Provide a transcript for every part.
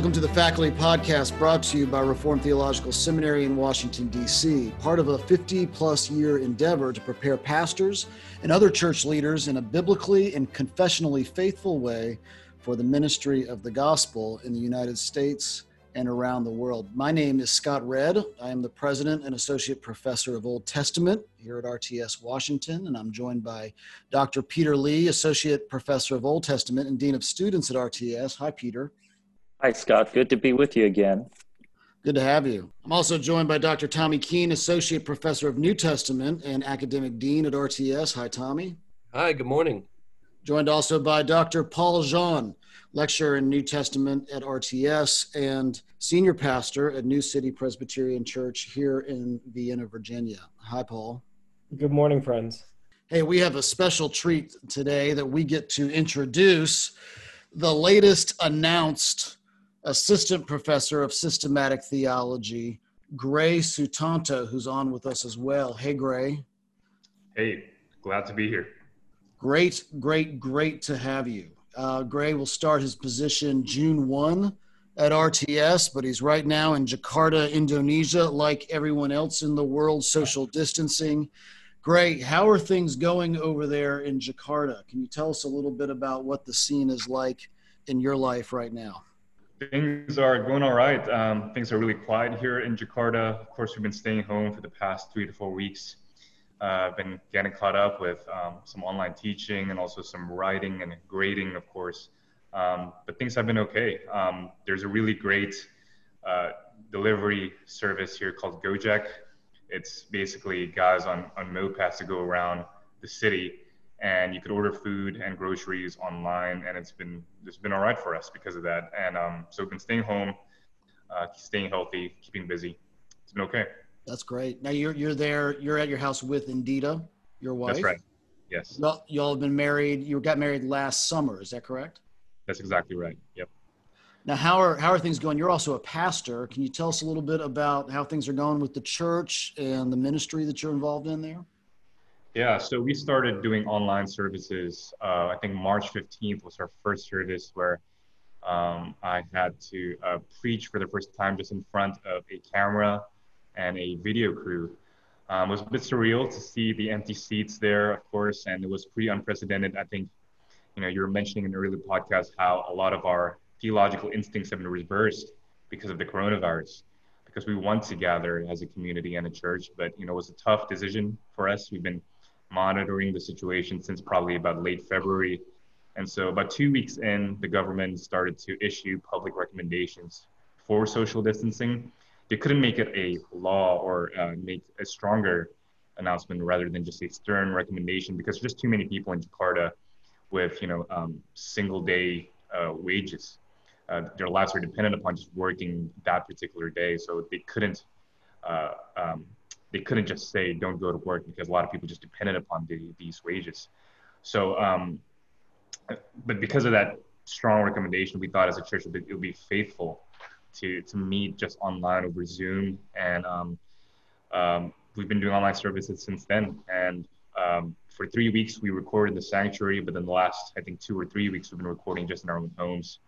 Welcome to the Faculty Podcast brought to you by Reformed Theological Seminary in Washington, D.C., part of a 50 plus year endeavor to prepare pastors and other church leaders in a biblically and confessionally faithful way for the ministry of the gospel in the United States and around the world. My name is Scott Redd. I am the president and associate professor of Old Testament here at RTS Washington, and I'm joined by Dr. Peter Lee, associate professor of Old Testament and dean of students at RTS. Hi, Peter. Hi, Scott. Good to be with you again. Good to have you. I'm also joined by Dr. Tommy Keene, Associate Professor of New Testament and Academic Dean at RTS. Hi, Tommy. Hi, good morning. Joined also by Dr. Paul Jeon, Lecturer in New Testament at RTS and Senior Pastor at New City Presbyterian Church here in Vienna, Virginia. Hi, Paul. Good morning, friends. Hey, we have a special treat today that we get to introduce the latest announced assistant professor of systematic theology, Gray Sutanto, who's on with us as well. Hey, Gray. Hey, glad to be here. Great, great, great to have you. Uh, Gray will start his position June 1 at RTS, but he's right now in Jakarta, Indonesia, like everyone else in the world, social distancing. Gray, how are things going over there in Jakarta? Can you tell us a little bit about what the scene is like in your life right now? Things are going all right. Um, things are really quiet here in Jakarta. Of course, we've been staying home for the past three to four weeks. Uh, I've been getting caught up with um, some online teaching and also some writing and grading, of course. Um, but things have been okay. Um, there's a really great uh, delivery service here called Gojek. It's basically guys on, on mopeds to go around the city and you could order food and groceries online and it's been it's been all right for us because of that. And um, so we've been staying home uh, staying healthy keeping busy. It's been okay. That's great. Now you're you're there you're at your house with indita your wife? that's right. Yes. Y'all, y'all have been married you got married last summer is that correct? That's exactly right. Yep. Now how are how are things going? You're also a pastor. Can you tell us a little bit about how things are going with the church and the ministry that you're involved in there yeah, so we started doing online services. Uh, I think March 15th was our first service where um, I had to uh, preach for the first time just in front of a camera and a video crew. Um, it was a bit surreal to see the empty seats there, of course, and it was pretty unprecedented. I think, you know, you were mentioning in the early podcast how a lot of our theological instincts have been reversed because of the coronavirus because we want to gather as a community and a church, but you know, it was a tough decision for us. We've been monitoring the situation since probably about late February. And so, about two weeks in, the government started to issue public recommendations for social distancing. They couldn't make it a law or uh, make a stronger announcement rather than just a stern recommendation because there's just too many people in Jakarta with you know um, single day uh, wages. Uh, their lives are dependent upon just working that particular day, so they couldn't uh, um, they couldn't just say don't go to work because a lot of people just depended upon the, these wages. So, um, but because of that strong recommendation, we thought as a church it would, be faithful to to meet just online over Zoom, and um, um, we've been doing online services since then. And um, for three weeks, we recorded the sanctuary, but then the last I think two or three weeks, we've been recording just in our own homes.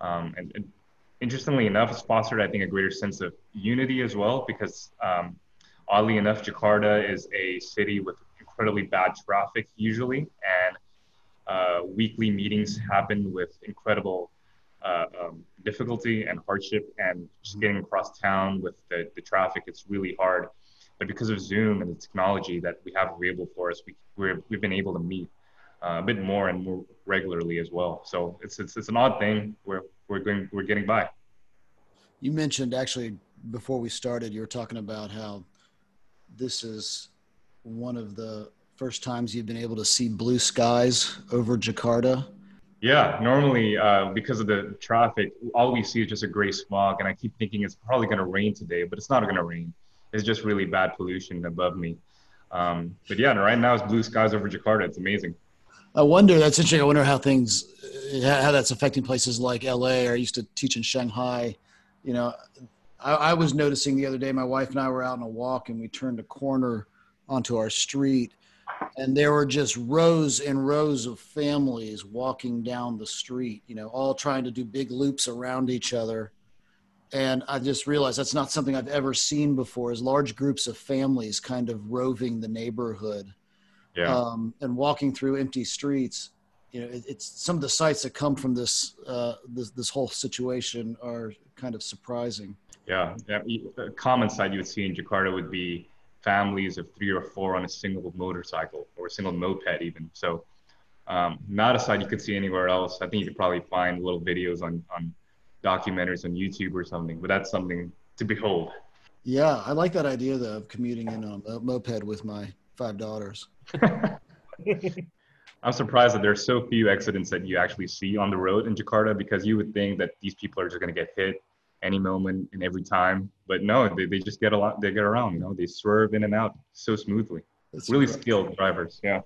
Um, and, and, interestingly enough, it's fostered I think a greater sense of unity as well because um, oddly enough, Jakarta is a city with incredibly bad traffic usually, and uh, weekly meetings happen with incredible uh, um, difficulty and hardship, and just getting across town with the, the traffic, it's really hard. But because of Zoom and the technology that we have available for us, we, we're, we've been able to meet uh, a bit more and more regularly as well. So it's, it's, it's an odd thing. We're, we're, going, we're getting by. You mentioned actually before we started, you were talking about how this is one of the first times you've been able to see blue skies over Jakarta? Yeah, normally uh, because of the traffic, all we see is just a gray smog, and I keep thinking it's probably going to rain today, but it's not going to rain. It's just really bad pollution above me. Um, but yeah, right now it's blue skies over Jakarta. It's amazing. I wonder. That's interesting. I wonder how things, how that's affecting places like LA. I used to teach in Shanghai. You know, I, I, was noticing the other day, my wife and I were out on a walk and we turned a corner onto our street and there were just rows and rows of families walking down the street, you know, all trying to do big loops around each other. And I just realized that's not something I've ever seen before is large groups of families kind of roving the neighborhood Yeah. um, and walking through empty streets. You know, it, it's some of the sights that come from this, uh, this, this whole situation are kind of surprising. Yeah, A common sight you would see in Jakarta would be families of three or four on a single motorcycle or a single moped, even. So, um, not a sight you could see anywhere else. I think you could probably find little videos on on documentaries on YouTube or something, but that's something to behold. Yeah, I like that idea though of commuting in on a moped with my five daughters. I'm surprised that there's so few accidents that you actually see on the road in Jakarta because you would think that these people are just going to get hit any moment and every time. But no, they, they just get a lot, they get around, you know, they swerve in and out so smoothly. That's Really correct. skilled drivers. Yeah.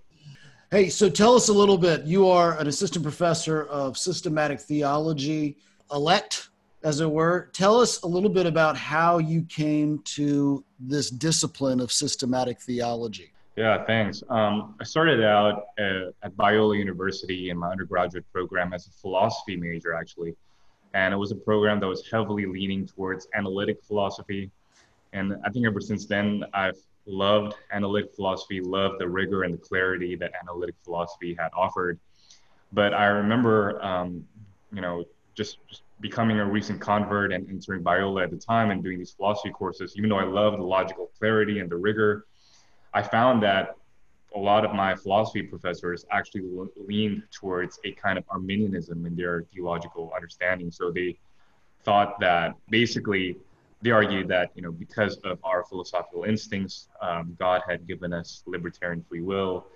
Hey, so tell us a little bit. You are an assistant professor of systematic theology, elect, as it were. Tell us a little bit about how you came to this discipline of systematic theology. Yeah, thanks. Um, I started out uh, at Biola University in my undergraduate program as a philosophy major, actually. And it was a program that was heavily leaning towards analytic philosophy. And I think ever since then, I've loved analytic philosophy, loved the rigor and the clarity that analytic philosophy had offered. But I remember, um, you know, just, just becoming a recent convert and entering Biola at the time and doing these philosophy courses, even though I loved the logical clarity and the rigor, I found that a lot of my philosophy professors actually leaned towards a kind of Arminianism in their theological understanding. So they thought that basically they argued that you know because of our philosophical instincts, um, God had given us libertarian free will,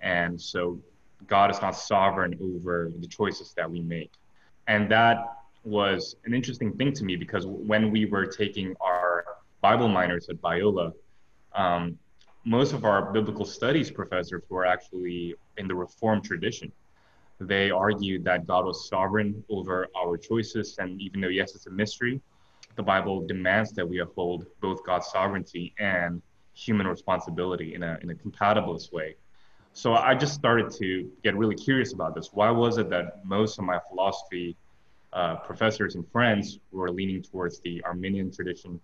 and so God is not sovereign over the choices that we make. And that was an interesting thing to me because when we were taking our Bible minors at Biola, um, most of our biblical studies professors were actually in the Reformed tradition. They argued that God was sovereign over our choices, and even though, yes, it's a mystery, the Bible demands that we uphold both God's sovereignty and human responsibility in a, in a compatibilist way. So I just started to get really curious about this. Why was it that most of my philosophy uh, professors and friends were leaning towards the Arminian tradition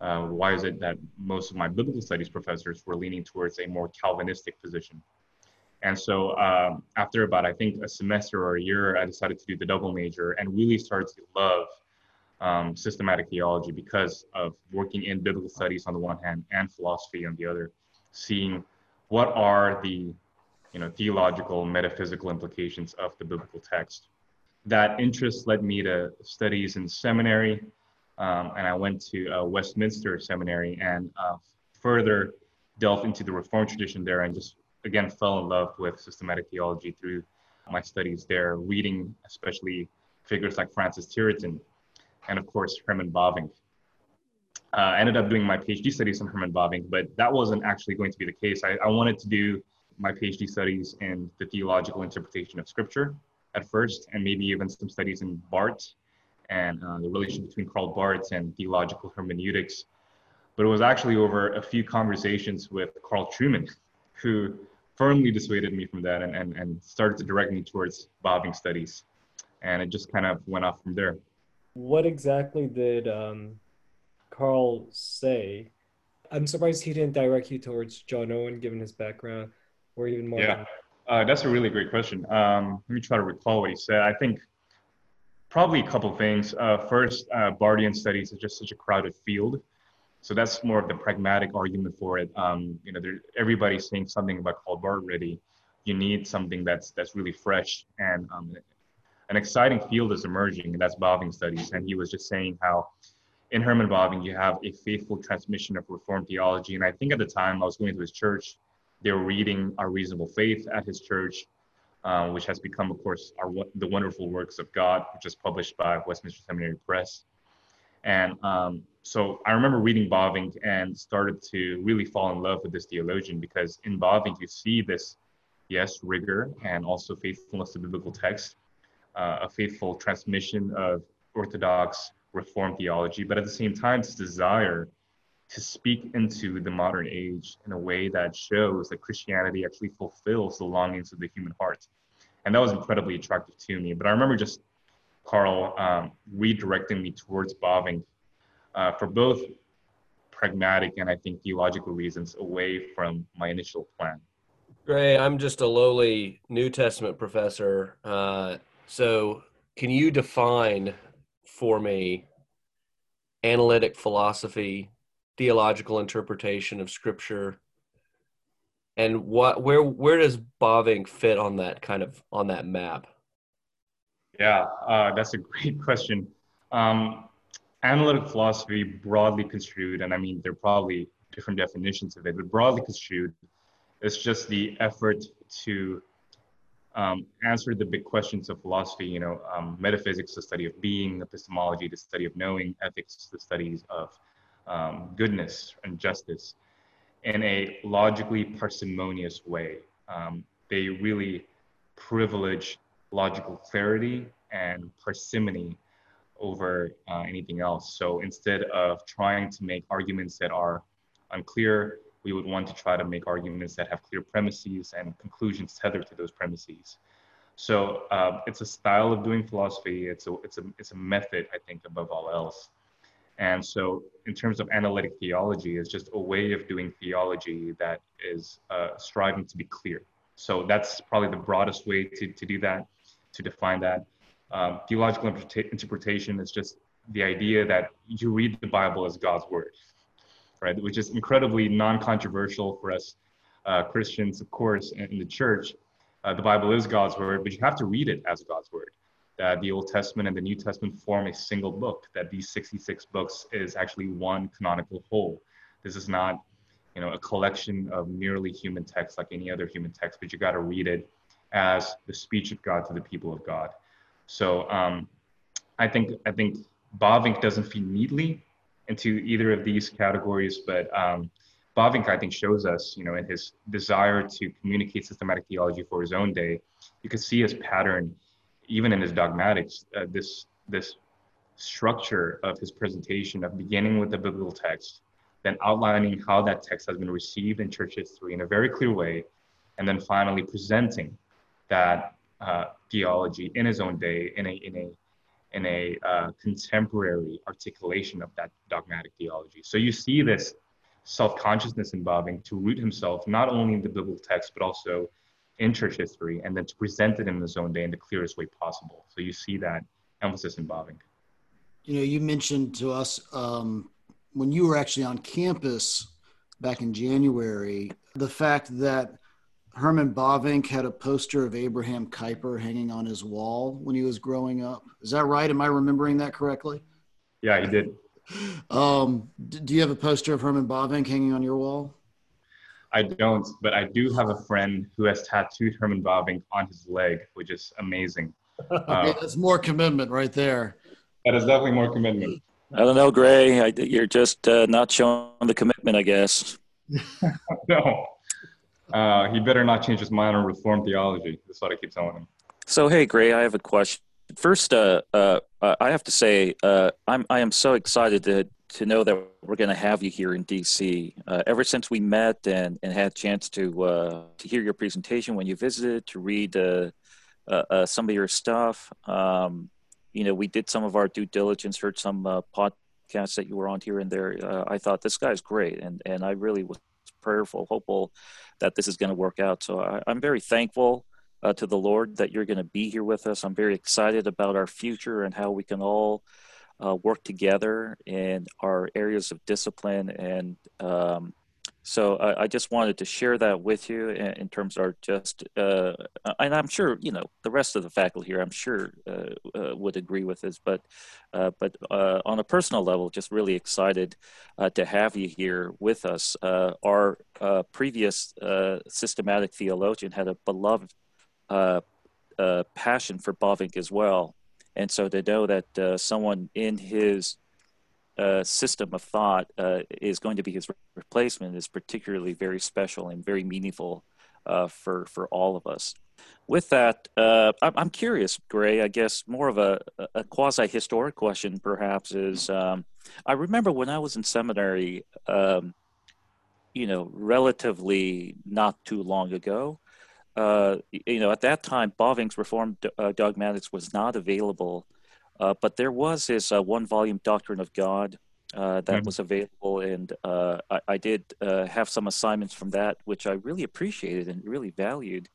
uh, why is it that most of my biblical studies professors were leaning towards a more Calvinistic position? And so um, after about, I think, a semester or a year, I decided to do the double major and really started to love um, systematic theology because of working in biblical studies on the one hand and philosophy on the other, seeing what are the you know, theological, metaphysical implications of the biblical text. That interest led me to studies in seminary, um, and I went to uh, Westminster Seminary and uh, further delved into the Reformed tradition there, and just again fell in love with systematic theology through my studies there, reading especially figures like Francis Turretin, and of course Herman Bavinck. Uh, I ended up doing my PhD studies on Herman Bavinck, but that wasn't actually going to be the case. I, I wanted to do my PhD studies in the theological interpretation of Scripture at first, and maybe even some studies in Barth and uh, the relation between Karl Barth and theological hermeneutics. But it was actually over a few conversations with Carl Trueman, who firmly dissuaded me from that and, and, and started to direct me towards Bavinck studies. And it just kind of went off from there. What exactly did um, Carl say? I'm surprised he didn't direct you towards John Owen, given his background, or even more. Yeah. Uh, that's a really great question. Um, let me try to recall what he said. I think probably a couple things. Uh, first, uh, Barthian studies is just such a crowded field. So that's more of the pragmatic argument for it. Um, you know, there, everybody's saying something about Karl already. You need something that's that's really fresh and um, an exciting field is emerging, and that's Bavinck studies. And he was just saying how in Herman Bavinck you have a faithful transmission of Reformed theology. And I think at the time I was going to his church, they were reading Our Reasonable Faith at his church, uh, which has become, of course, our the Wonderful Works of God, which is published by Westminster Seminary Press. And um, so I remember reading Bavinck and started to really fall in love with this theologian because in Bavinck you see this, yes, rigor and also faithfulness to biblical text, uh, a faithful transmission of Orthodox Reformed theology, but at the same time, this desire to speak into the modern age in a way that shows that Christianity actually fulfills the longings of the human heart. And that was incredibly attractive to me. But I remember just Carl um, redirecting me towards Bavinck uh, for both pragmatic and I think theological reasons away from my initial plan. Gray, I'm just a lowly New Testament professor. Uh, so, can you define for me analytic philosophy, theological interpretation of Scripture, and what where where does Bavinck fit on that kind of on that map? Yeah, uh, that's a great question. Um, analytic philosophy, broadly construed, and I mean there are probably different definitions of it, but broadly construed, it's just the effort to um, answer the big questions of philosophy. You know, um, metaphysics, the study of being; epistemology, the study of knowing; ethics, the studies of um, goodness and justice, in a logically parsimonious way. Um, they really privilege logical clarity and parsimony over uh, anything else. So instead of trying to make arguments that are unclear, we would want to try to make arguments that have clear premises and conclusions tethered to those premises. So uh, it's a style of doing philosophy. It's a it's a it's a method, I think, above all else. And so, in terms of analytic theology, it's just a way of doing theology that is uh, striving to be clear. So that's probably the broadest way to, to do that, to define that. Um, theological interpretation is just the idea that you read the Bible as God's word, right? Which is incredibly non-controversial for us uh, Christians, of course, in the church. Uh, the Bible is God's word, but you have to read it as God's word. That the Old Testament and the New Testament form a single book. That these 66 books is actually one canonical whole. This is not, you know, a collection of merely human texts like any other human text, but you got to read it as the speech of God to the people of God. So um, I think I think Bavinck doesn't fit neatly into either of these categories, but um, Bavinck I think shows us, you know, in his desire to communicate systematic theology for his own day, you can see his pattern, even in his dogmatics, uh, this this structure of his presentation of beginning with the biblical text, then outlining how that text has been received in church history in a very clear way, and then finally presenting that uh, theology in his own day in a in a in a uh, contemporary articulation of that dogmatic theology. So you see this self-consciousness involving to root himself not only in the biblical text but also in church history, and then to present it in his own day in the clearest way possible. So you see that emphasis in involving. You know, you mentioned to us um, when you were actually on campus back in January the fact that Herman Bavinck had a poster of Abraham Kuyper hanging on his wall when he was growing up. Is that right? Am I remembering that correctly? Yeah, he did. Um, do you have a poster of Herman Bavinck hanging on your wall? I don't, but I do have a friend who has tattooed Herman Bavinck on his leg, which is amazing. Uh, that's more commitment right there. That is definitely more commitment. I don't know, Gray. I, you're just uh, not showing the commitment, I guess. no, uh, he better not change his mind on reform theology. That's what I keep telling him. So, hey, Gray, I have a question. First, uh, uh, I have to say, uh, I'm I am so excited to to know that we're going to have you here in DC. Uh, ever since we met and, and had a chance to uh, to hear your presentation when you visited, to read some of your stuff, um, you know, we did some of our due diligence, heard some podcasts that you were on here and there. I thought this guy's great, and and I really was prayerful, hopeful that this is going to work out. So I, am very thankful uh, to the Lord that you're going to be here with us. I'm very excited about our future and how we can all uh, work together in our areas of discipline and um, so I, I, just wanted to share that with you in, in terms of just, uh, and I'm sure you know the rest of the faculty here. I'm sure uh, uh, would agree with this, but uh, but uh, on a personal level, just really excited to have you here with us. our previous systematic theologian had a beloved passion for Bavinck as well, and so to know that someone in his uh, system of thought uh, is going to be his replacement is particularly very special and very meaningful uh, for for all of us. With that, uh, I'm curious, Gray. I guess more of a, a quasi historic question, perhaps, is um, I remember when I was in seminary, um, you know, relatively not too long ago, uh, you know, at that time, Bavinck's Reformed uh, Dogmatics was not available, uh, but there was his uh, one volume Doctrine of God uh, that mm-hmm. was available, and uh, I, I, did have some assignments from that, which I really appreciated and really valued.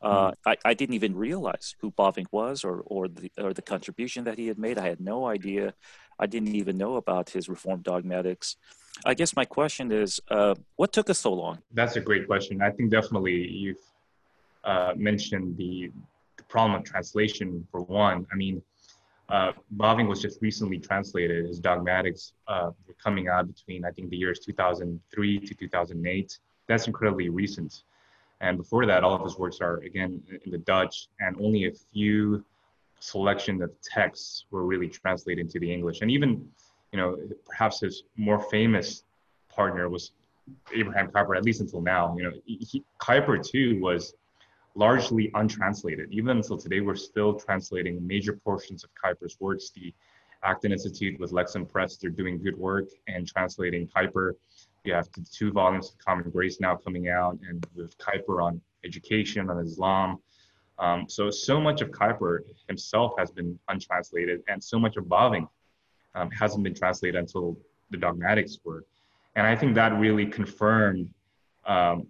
Uh, mm. I, I, didn't even realize who Bavinck was or, or, the, or the contribution that he had made. I had no idea. I didn't even know about his Reformed dogmatics. I guess my question is, uh, what took us so long? That's a great question. I think definitely you've uh, mentioned the, the, problem of translation for one. I mean, uh, was just recently translated. His dogmatics uh, were coming out between, I think, the years 2003 to 2008. That's incredibly recent. And before that, all of his works are again in the Dutch, and only a few selection of texts were really translated into the English. And even, you know, perhaps his more famous partner was Abraham Kuyper, at least until now. You know, he, Kuyper too was largely untranslated. Even until today, we're still translating major portions of Kuyper's works. The Acton Institute with Lexham Press, they're doing good work and translating Kuyper. You have two volumes of Common Grace now coming out, and with Kuyper on education, on Islam. Um, so, so much of Kuyper himself has been untranslated, and so much of Bavinck um, hasn't been translated until the dogmatics were. And I think that really confirmed. Um,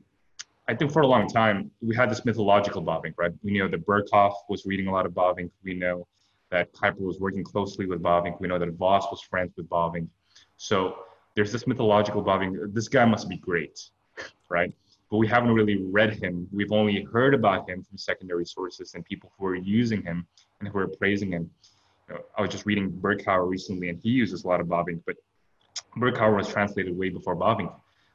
I think for a long time we had this mythological Bavinck, right? We know that Berkhof was reading a lot of Bavinck. We know that Kuyper was working closely with Bavinck. We know that Vos was friends with Bavinck. So there's this mythological Bavinck. This guy must be great, right? But we haven't really read him. We've only heard about him from secondary sources and people who are using him and who are praising him. You know, I was just reading Berkouwer recently, and he uses a lot of Bavinck, but Berkouwer was translated way before Bavinck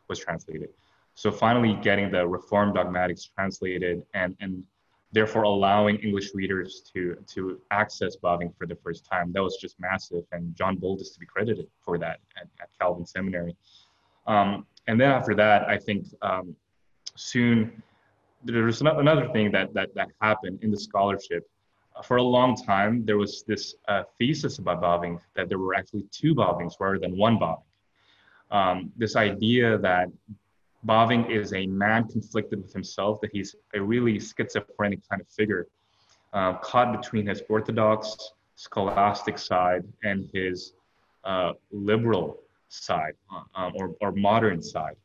was translated. So finally, getting the reform dogmatics translated and and therefore allowing English readers to to access Bavinck for the first time. That was just massive, and John Bolt is to be credited for that at, at Calvin Seminary. Um, and then after that, I think um, soon there was another thing that that that happened in the scholarship. For a long time, there was this uh, thesis about Bavinck that there were actually two Bavincks rather than one Bavinck. Um, this idea that Bavinck is a man conflicted with himself, that he's a really schizophrenic kind of figure, uh, caught between his orthodox scholastic side and his uh, liberal side uh, um, or, or modern side.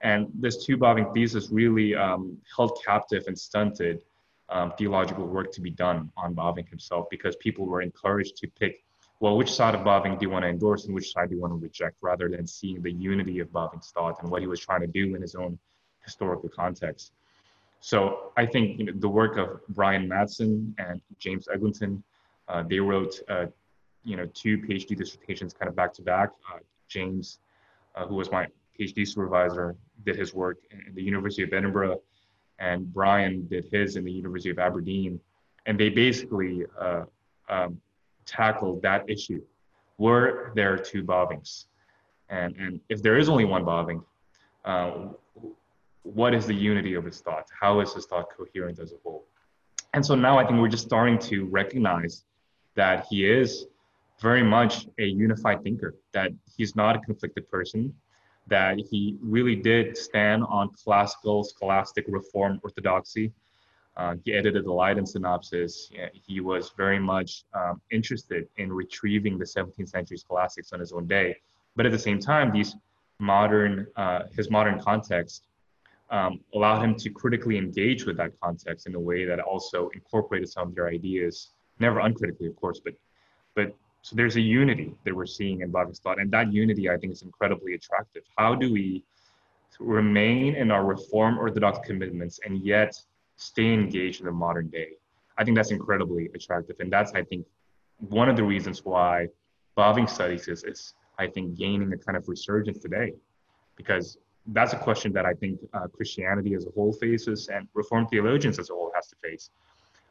And this two Bavinck thesis really um, held captive and stunted um, theological work to be done on Bavinck himself because people were encouraged to pick well, which side of Bavinck do you want to endorse and which side do you want to reject, rather than seeing the unity of Bavinck's thought and what he was trying to do in his own historical context. So I think you know, the work of Brian Mattson and James Eglinton, uh, they wrote uh, you know two PhD dissertations kind of back to back. Uh, James, uh, who was my PhD supervisor, did his work in the University of Edinburgh, and Brian did his in the University of Aberdeen, and they basically uh, um, tackled that issue. Were there two Bavincks? And, and if there is only one Bavinck, uh, what is the unity of his thought? How is his thought coherent as a whole? And so now I think we're just starting to recognize that he is very much a unified thinker, that he's not a conflicted person, that he really did stand on classical scholastic reform orthodoxy, uh, he edited the Leiden synopsis. He was very much um, interested in retrieving the 17th century scholastics on his own day. But at the same time, these modern, uh, his modern context um, allowed him to critically engage with that context in a way that also incorporated some of their ideas, never uncritically, of course, but, but so there's a unity that we're seeing in Bavinck's thought, and that unity I think is incredibly attractive. How do we remain in our Reform Orthodox commitments and yet stay engaged in the modern day. I think that's incredibly attractive. And that's, I think, one of the reasons why Bavinck studies is, is, I think, gaining a kind of resurgence today. Because that's a question that I think uh, Christianity as a whole faces and Reformed theologians as a whole has to face.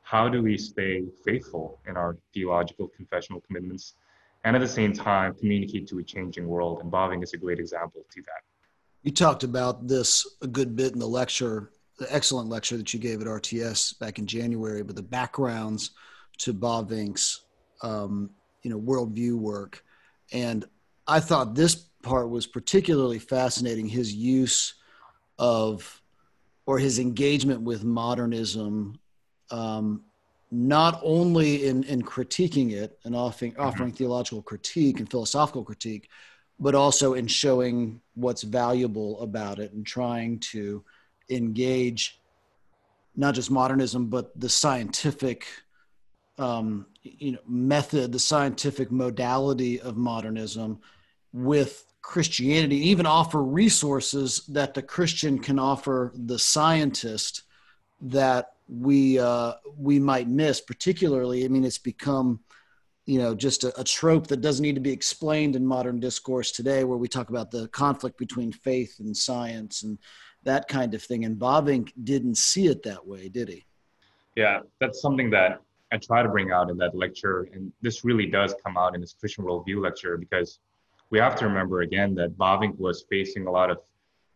How do we stay faithful in our theological confessional commitments and at the same time communicate to a changing world? And Bavinck is a great example to that. You talked about this a good bit in the lecture the excellent lecture that you gave at RTS back in January, but the backgrounds to Bavinck's, um, you know, worldview work. And I thought this part was particularly fascinating his use of or his engagement with modernism um, not only in, in critiquing it and offering, mm-hmm. offering theological critique and philosophical critique, but also in showing what's valuable about it and trying to engage not just modernism, but the scientific um, you know, method, the scientific modality of modernism with Christianity, even offer resources that the Christian can offer the scientist that we uh, we might miss. Particularly, I mean, it's become you know just a, a, trope that doesn't need to be explained in modern discourse today, where we talk about the conflict between faith and science and that kind of thing. And Bavinck didn't see it that way, did he? Yeah, that's something that I try to bring out in that lecture, and this really does come out in this Christian worldview lecture because we have to remember again that Bavinck was facing a lot of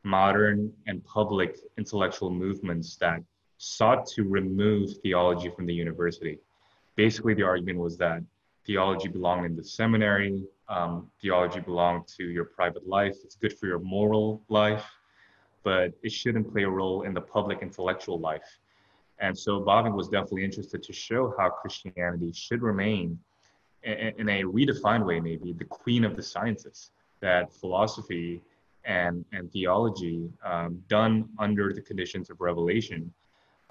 modern and public intellectual movements that sought to remove theology from the university. Basically, the argument was that theology belonged in the seminary, um, theology belonged to your private life, it's good for your moral life, but it shouldn't play a role in the public intellectual life. And so Bavinck was definitely interested to show how Christianity should remain in, in a redefined way, maybe the queen of the sciences, that philosophy and, and theology um, done under the conditions of revelation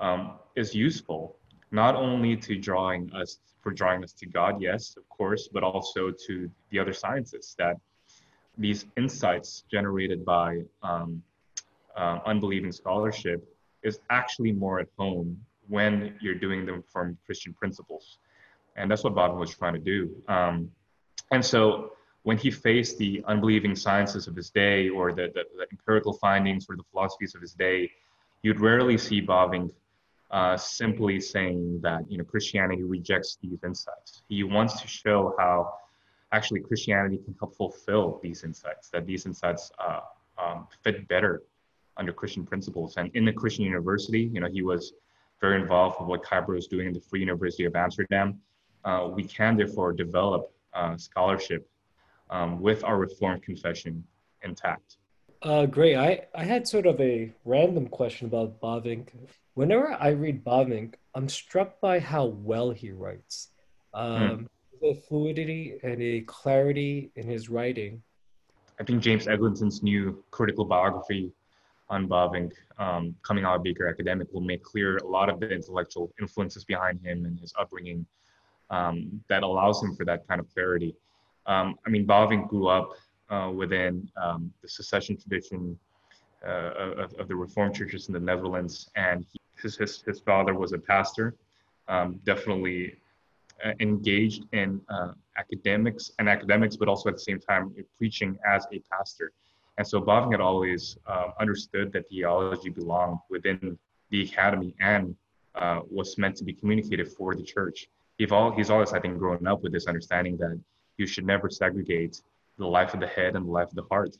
um, is useful not only to drawing us for drawing us to God, yes, of course, but also to the other sciences that these insights generated by um, uh, unbelieving scholarship is actually more at home when you're doing them from Christian principles. And that's what Bavinck was trying to do. Um, and so when he faced the unbelieving sciences of his day or the, the, the empirical findings or the philosophies of his day, you'd rarely see Bavinck uh, simply saying that you know Christianity rejects these insights. He wants to show how actually Christianity can help fulfill these insights, that these insights uh, um, fit better under Christian principles. And in the Christian university, you know, he was very involved with what Kuyper was doing in the Free University of Amsterdam. Uh, we can therefore develop uh, scholarship um, with our Reformed confession intact. Uh, great. I, I had sort of a random question about Bavinck. Whenever I read Bavinck, I'm struck by how well he writes. Um, hmm. A fluidity and a clarity in his writing. I think James Eglinton's new critical biography Bavinck, um, coming out of Baker Academic, will make clear a lot of the intellectual influences behind him and his upbringing um, that allows him for that kind of clarity. Um, I mean, Bavinck grew up uh, within um, the secession tradition uh, of, of, the Reformed churches in the Netherlands, and he, his, his, his father was a pastor, um, definitely uh, engaged in uh, academics and academics, but also at the same time preaching as a pastor. And so Bavinck had always uh, understood that theology belonged within the academy and uh, was meant to be communicated for the church. All, he's always, I think, grown up with this understanding that you should never segregate the life of the head and the life of the heart.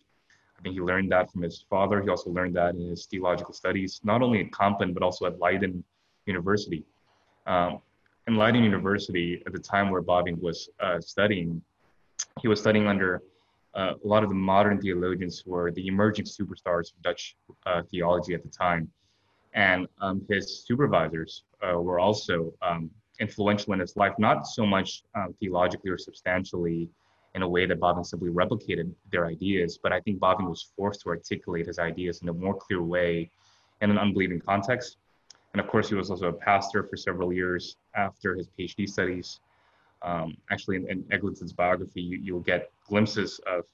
I think he learned that from his father. He also learned that in his theological studies, not only at Kampen, but also at Leiden University. Um, in Leiden University, at the time where Bavinck was uh, studying, he was studying under uh, a lot of the modern theologians were the emerging superstars of Dutch uh, theology at the time. And um, his supervisors uh, were also um, influential in his life, not so much uh, theologically or substantially in a way that Bavinck simply replicated their ideas, but I think Bavinck was forced to articulate his ideas in a more clear way in an unbelieving context. And of course, he was also a pastor for several years after his PhD studies. Um, actually, in, in Eglinton's biography, you, you'll get glimpses of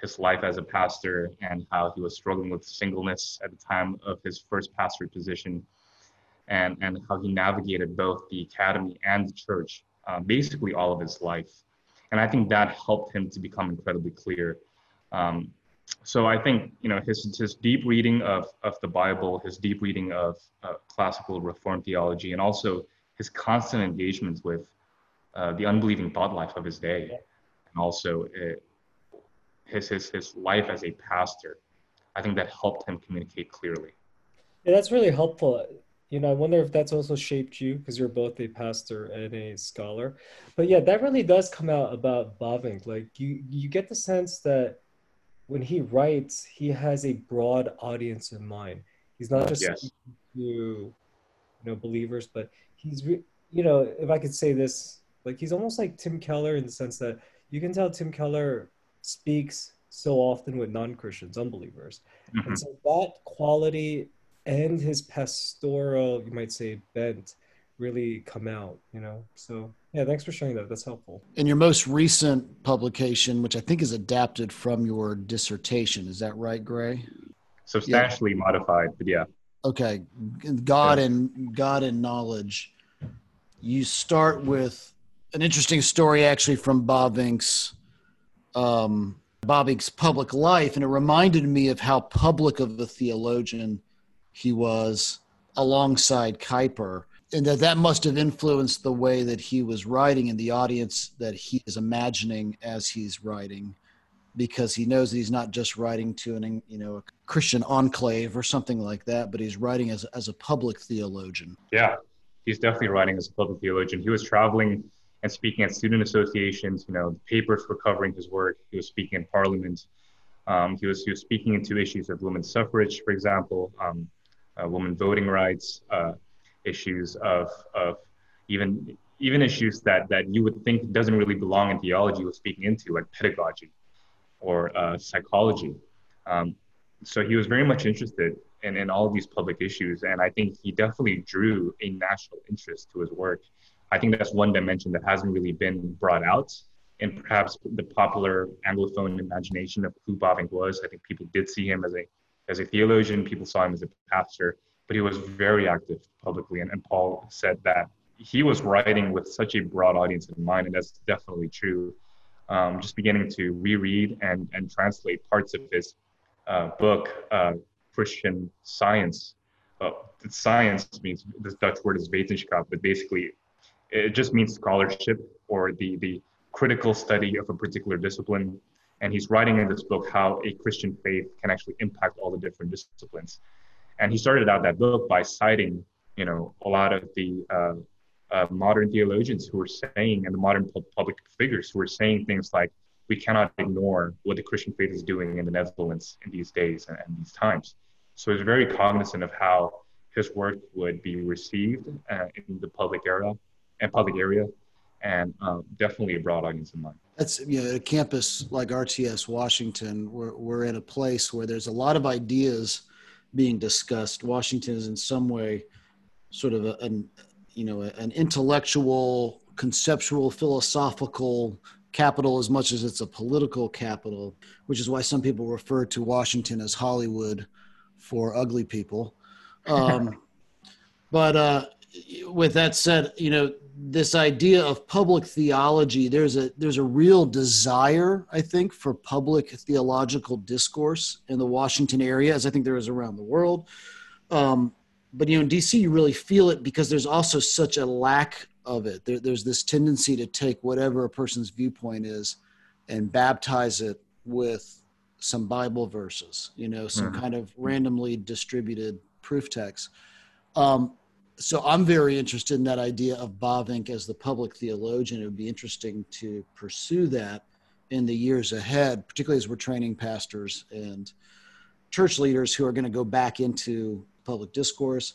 his life as a pastor and how he was struggling with singleness at the time of his first pastorate position and, and how he navigated both the academy and the church uh, basically all of his life. And I think that helped him to become incredibly clear. Um, so I think you know his his deep reading of of the Bible, his deep reading of uh, classical Reformed theology, and also his constant engagement with uh, the unbelieving thought life of his day, and also uh, his his his life as a pastor. I think that helped him communicate clearly. Yeah, that's really helpful. You know, I wonder if that's also shaped you because you're both a pastor and a scholar. But yeah, that really does come out about Bavinck. Like you, you get the sense that when he writes, he has a broad audience in mind. He's not just Yes. to you know believers, but he's re- you know if I could say this, like he's almost like Tim Keller in the sense that you can tell Tim Keller speaks so often with non-Christians, unbelievers. Mhm. And so that quality and his pastoral, you might say, bent really come out, you know? So, yeah, thanks for sharing that. That's helpful. In your most recent publication, which I think is adapted from your dissertation, is that right, Gray? Substantially modified, but yeah. Okay, God and God and knowledge. You start with an interesting story, actually, from Bavinck's um, Bavinck's public life, and it reminded me of how public of a theologian he was alongside Kuyper, and that that must have influenced the way that he was writing and the audience that he is imagining as he's writing because he knows that he's not just writing to an you know a Christian enclave or something like that, but he's writing as as a public theologian. Yeah, he's definitely writing as a public theologian. He was traveling and speaking at student associations. You know, the papers were covering his work. He was speaking in Parliament. Um, he was he was speaking into issues of women's suffrage, for example, um, uh, women voting rights, uh, issues of of even even issues that that you would think doesn't really belong in theology. Was speaking into like pedagogy or uh, psychology. Um, so he was very much interested in, in all these public issues. And I think he definitely drew a national interest to his work. I think that's one dimension that hasn't really been brought out in perhaps the popular Anglophone imagination of who Bavinck was. I think people did see him as a as a theologian, people saw him as a pastor, but he was very active publicly. And, and Paul said that he was writing with such a broad audience in mind, and that's definitely true. Um, just beginning to reread and, and translate parts of his uh, book, uh, Christian Science. Uh, science means this Dutch word is wetenschap, but basically it just means scholarship or the, the critical study of a particular discipline. And he's writing in this book how a Christian faith can actually impact all the different disciplines. And he started out that book by citing, you know, a lot of the uh, uh, modern theologians who were saying, and the modern pu- public figures who were saying things like, we cannot ignore what the Christian faith is doing in the Netherlands in these days and, and these times. So he's very cognizant of how his work would be received uh, in the public era and public area, and um, definitely a broad audience in mind. That's you know, a campus like RTS Washington, we're, we're in a place where there's a lot of ideas being discussed. Washington is in some way sort of a, an you know an intellectual, conceptual, philosophical capital as much as it's a political capital, which is why some people refer to Washington as Hollywood for ugly people. Um, but uh, with that said, you know this idea of public theology there's a there's a real desire i think for public theological discourse in the washington area as i think there is around the world. Um, but you know in dc you really feel it because there's also such a lack of it. There, there's this tendency to take whatever a person's viewpoint is and baptize it with some bible verses you know some Mhm. kind of randomly distributed proof text. Um, so I'm very interested in that idea of Bavinck as the public theologian. It would be interesting to pursue that in the years ahead, particularly as we're training pastors and church leaders who are going to go back into public discourse.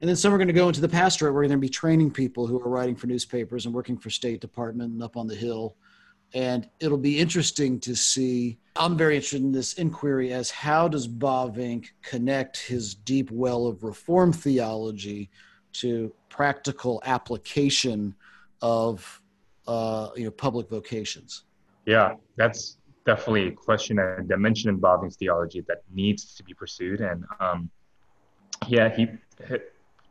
And then some are going to go into the pastorate. We're going to be training people who are writing for newspapers and working for State Department and up on the Hill. And it'll be interesting to see. I'm very interested in this inquiry as how does Bavinck connect his deep well of reform theology to practical application of uh, you know public vocations. Yeah, that's definitely a question and a dimension in Bavinck's theology that needs to be pursued. And um, yeah, he, he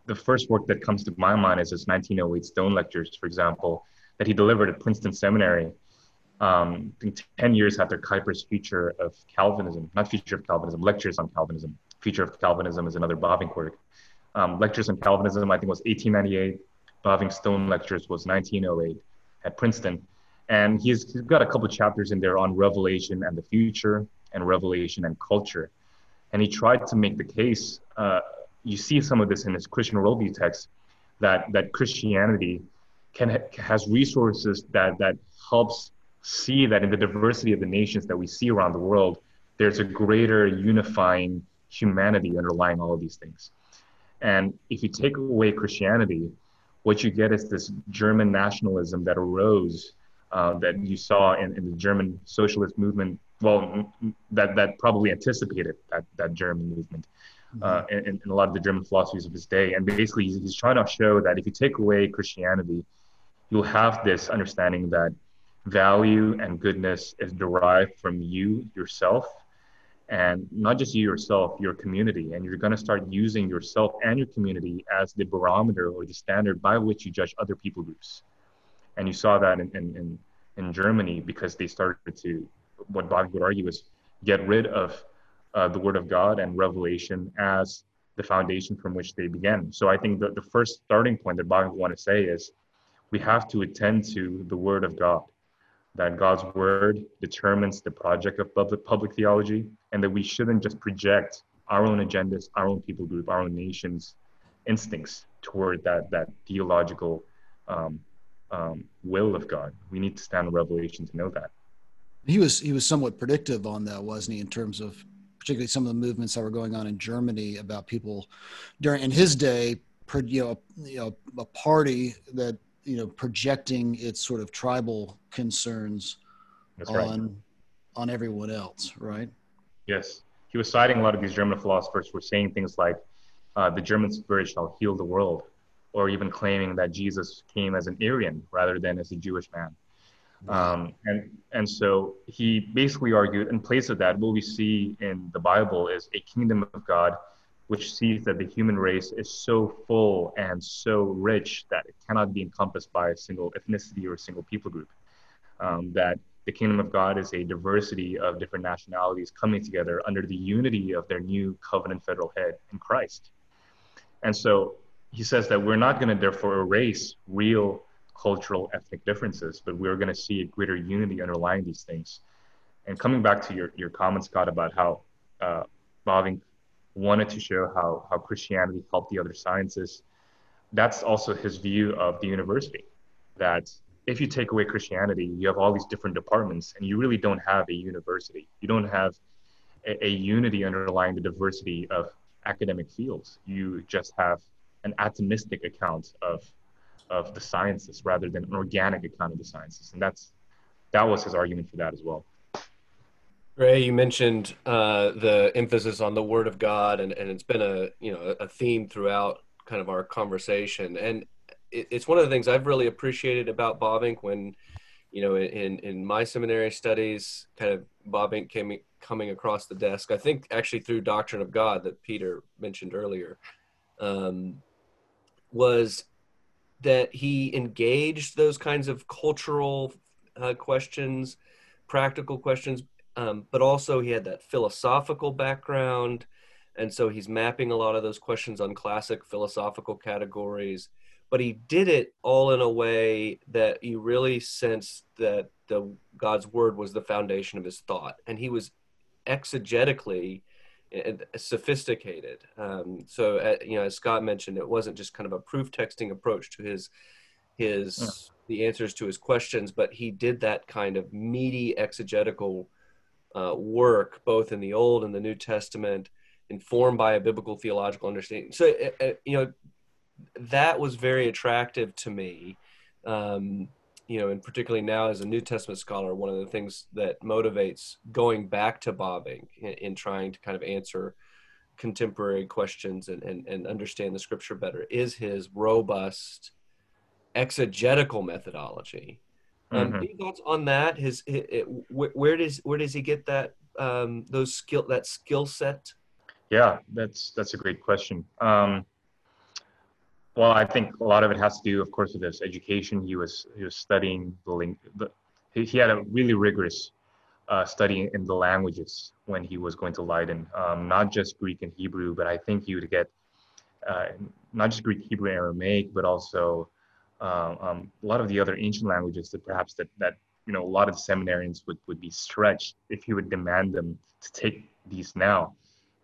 the first work that comes to my mind is his 1908 Stone Lectures, for example, that he delivered at Princeton Seminary. Um, I think 10 years after Kuyper's future of Calvinism, not future of Calvinism, lectures on Calvinism. Future of Calvinism is another Bavinck work. Um, lectures on Calvinism, I think was 1898. Bavinck Stone Lectures was 1908 at Princeton. And he's, got a couple chapters in there on revelation and the future and revelation and culture. And he tried to make the case uh, you see some of this in his Christian worldview text that that Christianity can has resources that that helps see that in the diversity of the nations that we see around the world, there's a greater unifying humanity underlying all of these things. And if you take away Christianity, what you get is this German nationalism that arose uh, that you saw in, in the German socialist movement. Well, that that probably anticipated that that German movement uh, in, in, a lot of the German philosophies of his day. And basically, he's, he's trying to show that if you take away Christianity, you'll have this understanding that value and goodness is derived from you yourself and not just you yourself your community and you're going to start using yourself and your community as the barometer or the standard by which you judge other people groups. And you saw that in, in, in, germany because they started to what bob would argue is get rid of uh, the word of god and revelation as the foundation from which they began. So i think that the first starting point that bob would want to say is we have to attend to the word of god that God's word determines the project of public, public theology, and that we shouldn't just project our own agendas, our own people group, our own nation's instincts toward that that theological um, um, will of God. We need to stand on revelation to know that. He was he was somewhat predictive on that, wasn't he? In terms of particularly some of the movements that were going on in Germany about people during in his day, you know, you know, a party that you know projecting its sort of tribal concerns That's on right. on everyone else, right? Yes, he was citing a lot of these German philosophers were saying things like, uh, "The German spirit shall heal the world," or even claiming that Jesus came as an Aryan rather than as a Jewish man. Um, and and so he basically argued in place of that, what we see in the Bible is a kingdom of God which sees that the human race is so full and so rich that it cannot be encompassed by a single ethnicity or a single people group. Um, that the kingdom of God is a diversity of different nationalities coming together under the unity of their new covenant federal head in Christ. And so he says that we're not going to therefore erase real cultural ethnic differences, but we're going to see a greater unity underlying these things. And coming back to your, your comments, Scott, about how uh, wanted to show how, how Christianity helped the other sciences. That's also his view of the university, that if you take away Christianity, you have all these different departments and you really don't have a university. You don't have a, a unity underlying the diversity of academic fields. You just have an atomistic account of, of the sciences rather than an organic account of the sciences. And that's, that was his argument for that as well. Gray, you mentioned uh, the emphasis on the Word of God, and, and it's been a you know a theme throughout kind of our conversation. And it, it's one of the things I've really appreciated about Bavinck when you know in in my seminary studies, kind of Bavinck came coming across the desk. I think actually through Doctrine of God that Peter mentioned earlier, um, was that he engaged those kinds of cultural uh, questions, practical questions, um, but also he had that philosophical background and so he's mapping a lot of those questions on classic philosophical categories but he did it all in a way that you really sensed that the god's word was the foundation of his thought and he was exegetically eh, sophisticated um, so uh, you know as scott mentioned it wasn't just kind of a proof texting approach to his his yeah. the answers to his questions but he did that kind of meaty exegetical uh, work, both in the Old and the New Testament, informed by a biblical theological understanding. So, uh, you know, that was very attractive to me. Um, you know, and particularly now as a New Testament scholar, one of the things that motivates going back to Bavinck in, in trying to kind of answer contemporary questions and, and, and understand the scripture better is his robust exegetical methodology um, mm-hmm. Any thoughts on that? His, it, where does where does he get that um, those skill that skill set? Yeah, that's that's a great question. Um, well, I think a lot of it has to do, of course, with his education. He was he was studying the, link, the he, he had a really rigorous uh, study in the languages when he was going to Leiden, um, not just Greek and Hebrew, but I think he would get uh, not just Greek, Hebrew, and Aramaic, but also uh, um, a lot of the other ancient languages that perhaps that, that you know a lot of seminarians would, would be stretched if he would demand them to take these now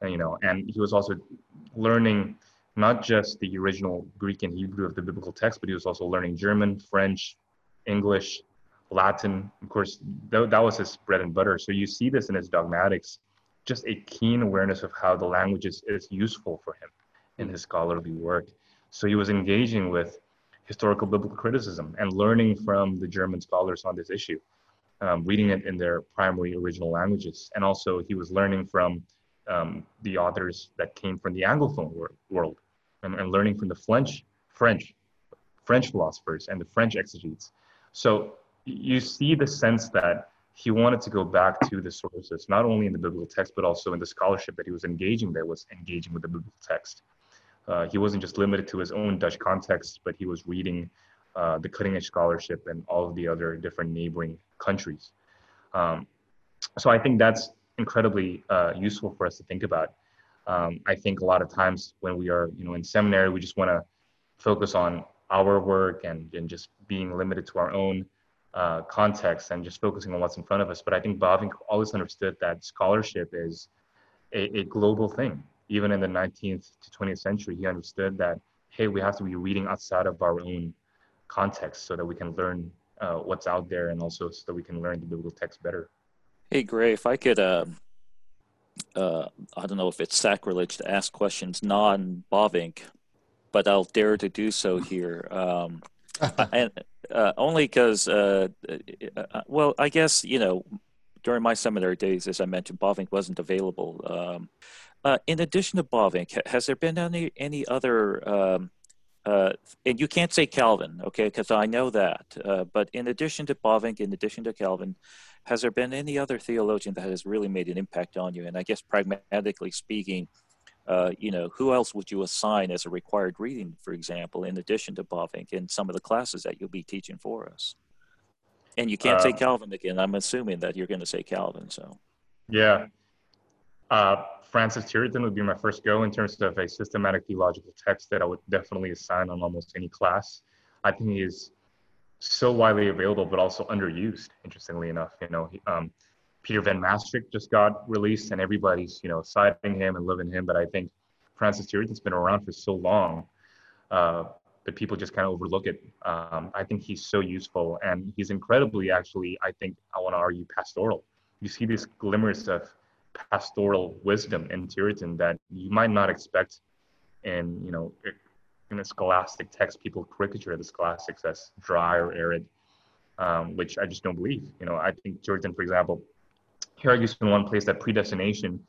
and, you know and he was also learning not just the original Greek and Hebrew of the biblical text, but he was also learning German, French, English, Latin. Of course, that, that was his bread and butter. So you see this in his dogmatics, just a keen awareness of how the language is, is useful for him in his scholarly work. So he was engaging with historical biblical criticism and learning from the German scholars on this issue, um, reading it in their primary original languages. And also, he was learning from um, the authors that came from the Anglophone world and, and learning from the French, French, French philosophers and the French exegetes. So you see the sense that he wanted to go back to the sources, not only in the biblical text, but also in the scholarship that he was engaging that was engaging with the biblical text. Uh, he wasn't just limited to his own Dutch context, but he was reading uh, the cutting edge scholarship and all of the other different neighboring countries. Um, so I think that's incredibly uh, useful for us to think about. Um, I think a lot of times when we are, you know, in seminary, we just want to focus on our work and, and just being limited to our own uh, context and just focusing on what's in front of us. But I think Bavinck always understood that scholarship is a, a global thing. Even in the 19th to 20th century, he understood that, hey, we have to be reading outside of our own context so that we can learn uh, what's out there and also so that we can learn the biblical text better. Hey, Gray, if I could, uh, uh, I don't know if it's sacrilege to ask questions non Bavinck, but I'll dare to do so here. Um, and uh, only because, uh, uh, well, I guess, you know, during my seminary days, as I mentioned, Bavinck wasn't available. Um, uh, in addition to Bavinck, has there been any, any other um, uh, and you can't say Calvin, okay, because I know that. Uh, but in addition to Bavinck, in addition to Calvin, has there been any other theologian that has really made an impact on you? And I guess pragmatically speaking, uh, you know, who else would you assign as a required reading, for example, in addition to Bavinck in some of the classes that you'll be teaching for us? And you can't say uh, Calvin again. I'm assuming that you're going to say Calvin. So, yeah. Uh, Francis Turretin would be my first go in terms of a systematic theological text that I would definitely assign on almost any class. I think he is so widely available, but also underused. Interestingly enough, you know, um, Peter Van Mastricht just got released, and everybody's you know citing him and loving him. But I think Francis Turretin's been around for so long uh, that people just kind of overlook it. Um, I think he's so useful, and he's incredibly, actually, I think I want to argue pastoral. You see these glimmers of pastoral wisdom in Turretin that you might not expect in you know in a scholastic text. People caricature the scholastics as dry or arid, um, which I just don't believe. You know, I think Turretin, for example, he argues in one place that predestination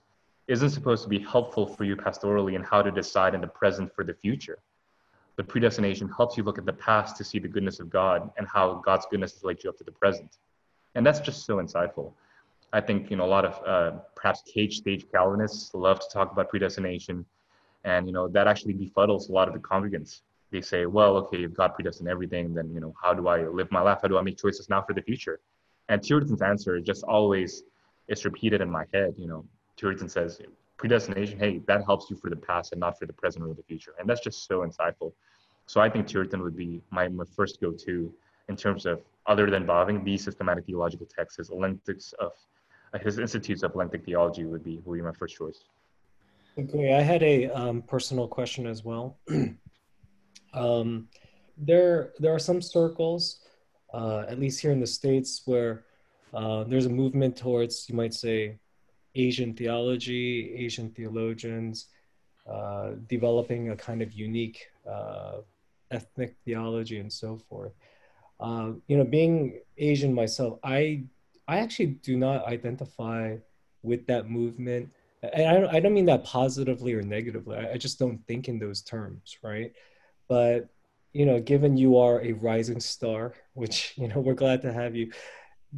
isn't supposed to be helpful for you pastorally in how to decide in the present for the future. But predestination helps you look at the past to see the goodness of God and how God's goodness has led you up to the present. And that's just so insightful. I think you know a lot of uh, perhaps cage stage Calvinists love to talk about predestination, and you know that actually befuddles a lot of the congregants. They say, well, okay, if God predestined everything, then you know how do I live my life? How do I make choices now for the future? And Turretin's answer just always is repeated in my head. You know, Turretin says, predestination, hey, that helps you for the past and not for the present or the future, and that's just so insightful. So I think Turretin would be my, my first go-to in terms of other than Bavinck, the systematic theological texts, his Olympics of his institutes of Elenctic theology would be would be my first choice. Agree. I had a um, personal question as well. um, there there are some circles, uh, at least here in the states, where uh, there's a movement towards you might say Asian theology, Asian theologians, uh, developing a kind of unique uh, ethnic theology and so forth. Uh, you know, being Asian myself, I I actually do not identify with that movement. And I don't, I don't mean that positively or negatively. I, I just don't think in those terms, right? But you know, given you are a rising star, which you know we're glad to have you,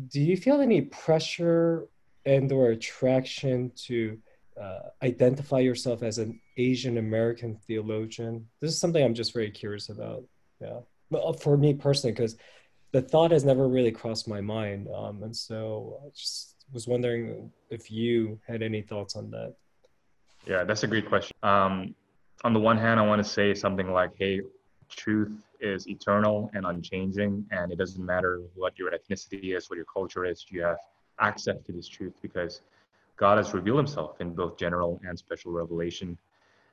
do you feel any pressure and or attraction to uh, identify yourself as an Asian American theologian? This is something I'm just very curious about. Yeah, but for me personally, because the thought has never really crossed my mind. Um, and so I just was wondering if you had any thoughts on that. Yeah, that's a great question. Um, on the one hand, I want to say something like, hey, truth is eternal and unchanging, and it doesn't matter what your ethnicity is, what your culture is, you have access to this truth because God has revealed himself in both general and special revelation.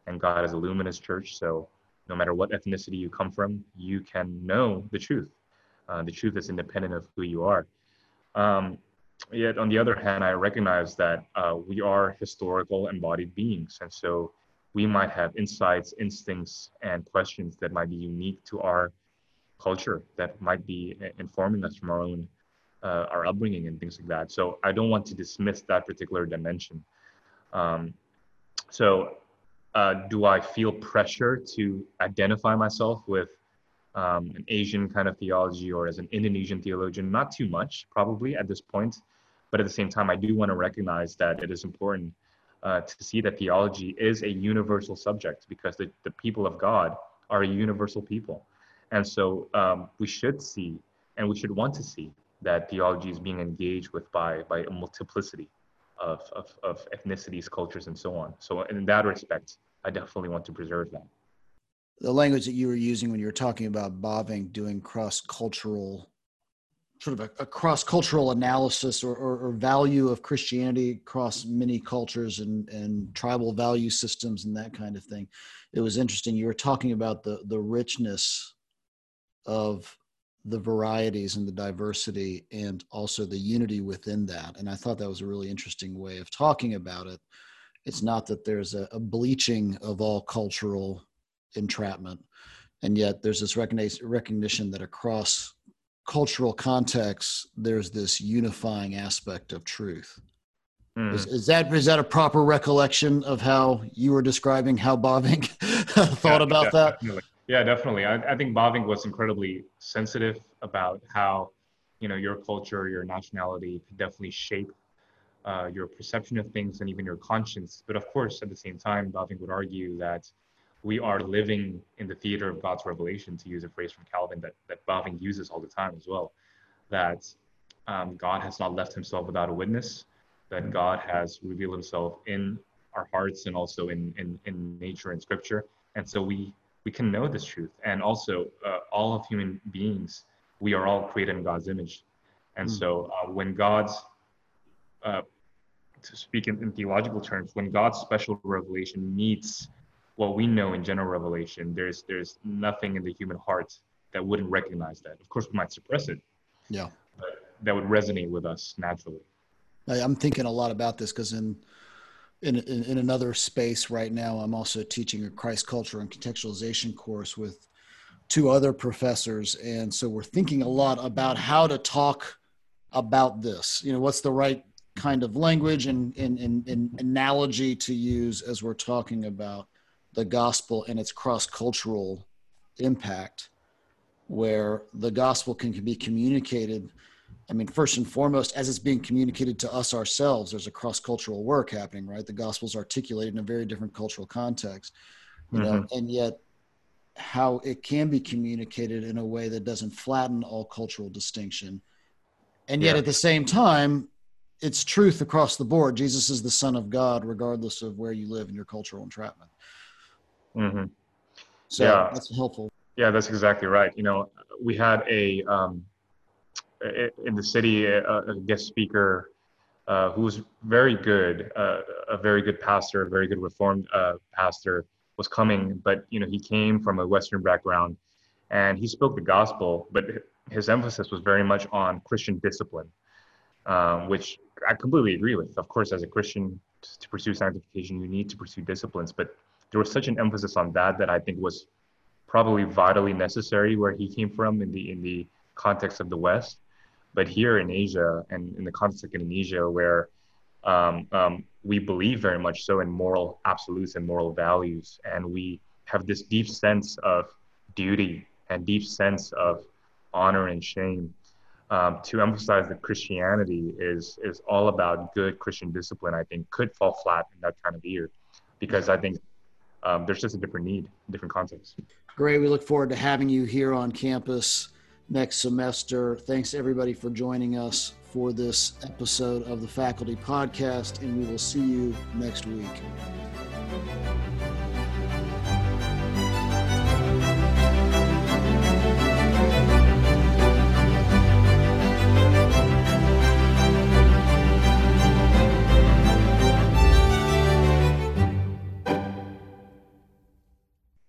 and God is a luminous church. So no matter what ethnicity you come from, you can know the truth. Uh, the truth is independent of who you are. Um, yet, on the other hand, I recognize that uh, we are historical embodied beings. And so we might have insights, instincts, and questions that might be unique to our culture, that might be informing us from our own uh, our upbringing and things like that. So I don't want to dismiss that particular dimension. Um, so uh, do I feel pressure to identify myself with um, an Asian kind of theology or as an Indonesian theologian? Not too much, probably at this point. But at the same time, I do want to recognize that it is important uh, to see that theology is a universal subject because the, the people of God are a universal people. And so um, we should see and we should want to see that theology is being engaged with by, by a multiplicity of, of, of ethnicities, cultures, and so on. So in that respect, I definitely want to preserve that. The language that you were using when you were talking about Bavinck, doing cross-cultural, sort of a, a cross-cultural analysis or, or, or, value of Christianity across many cultures and, and tribal value systems and that kind of thing. It was interesting. You were talking about the, the richness of the varieties and the diversity and also the unity within that. And I thought that was a really interesting way of talking about it. It's not that there's a, a bleaching of all cultural entrapment, and yet there's this recognition that across cultural contexts, there's this unifying aspect of truth. Mm. Is, is, that is that a proper recollection of how you were describing how Bavinck thought yeah, about yeah, that? Definitely. Yeah, definitely. I, I think Bavinck was incredibly sensitive about how, you know, your culture, your nationality could definitely shape uh, your perception of things and even your conscience. But of course, at the same time, Bavinck would argue that we are living in the theater of God's revelation, to use a phrase from Calvin that, that Bavinck uses all the time as well. That um, God has not left himself without a witness, that God has revealed himself in our hearts and also in, in, in nature and scripture. And so we we can know this truth. And also, uh, all of human beings, we are all created in God's image. And mm. so, uh, when God's, uh, to speak in, in, theological terms, when God's special revelation meets what we know in general revelation, there's there's nothing in the human heart that wouldn't recognize that. Of course, we might suppress it. Yeah. But that would resonate with us naturally. I'm thinking a lot about this because in in, in, in another space right now. I'm also teaching a Christ culture and contextualization course with two other professors, and so we're thinking a lot about how to talk about this. You know, what's the right kind of language and, and, and, and analogy to use as we're talking about the gospel and its cross cultural impact, where the gospel can, can be communicated I mean, first and foremost, as it's being communicated to us ourselves, there's a cross cultural work happening, right? The gospel's articulated in a very different cultural context, you mm-hmm. know, and yet how it can be communicated in a way that doesn't flatten all cultural distinction. And yet yeah. at the same time, it's truth across the board. Jesus is the Son of God, regardless of where you live in your cultural entrapment. Mm-hmm. So yeah. that's helpful. Yeah, that's exactly right. You know, we had a, um, in the city a, a guest speaker uh, who was very good, uh, a very good pastor, a very good reformed uh, pastor was coming, but you know he came from a Western background, and he spoke the gospel, but his emphasis was very much on Christian discipline, um, which I completely agree with. Of course, as a Christian, to pursue sanctification, you need to pursue disciplines, but there was such an emphasis on that that I think was probably vitally necessary where he came from in the in the context of the West. But here in Asia and in the context of Indonesia, where um, um, we believe very much so in moral absolutes and moral values, and we have this deep sense of duty and deep sense of honor and shame. Um, to emphasize that Christianity is is all about good Christian discipline, I think could fall flat in that kind of year, because I think um, there's just a different need, different context. Great. We look forward to having you here on campus next semester. Thanks everybody for joining us for this episode of the Faculty Podcast, and we will see you next week.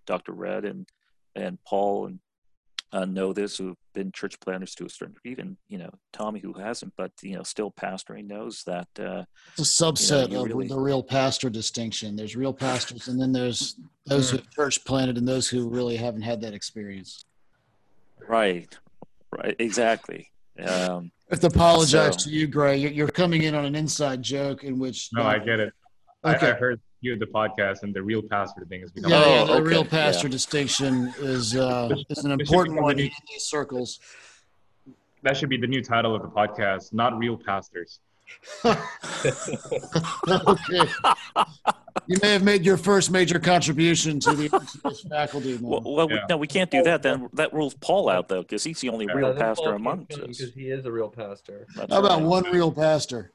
Dr. Red and and Paul and uh, know this who've been church planners to a certain degree. Even you know Tommy who hasn't, but you know still pastoring knows that. Uh, It's a subset you of really- the real pastor distinction. There's real pastors, and then there's those who have church planted and those who really haven't had that experience. right, right, exactly. Um, I have to apologize So- to you, Gray. You're, you're coming in on an inside joke in which. No, I get it. Okay. I, I heard you at the podcast, and the real pastor thing has become. Yeah, yeah, Oh, the okay, real yeah. pastor distinction is uh, is an important become one the in these circles. That should be the new title of the podcast. Not real pastors. okay. You may have made your first major contribution to the faculty. man. well, well we- Yeah. no, we can't do that. Then that rules Paul out though, because he's the only Yeah. real pastor Paul among us. because he is a real pastor. That's How about right. one real pastor?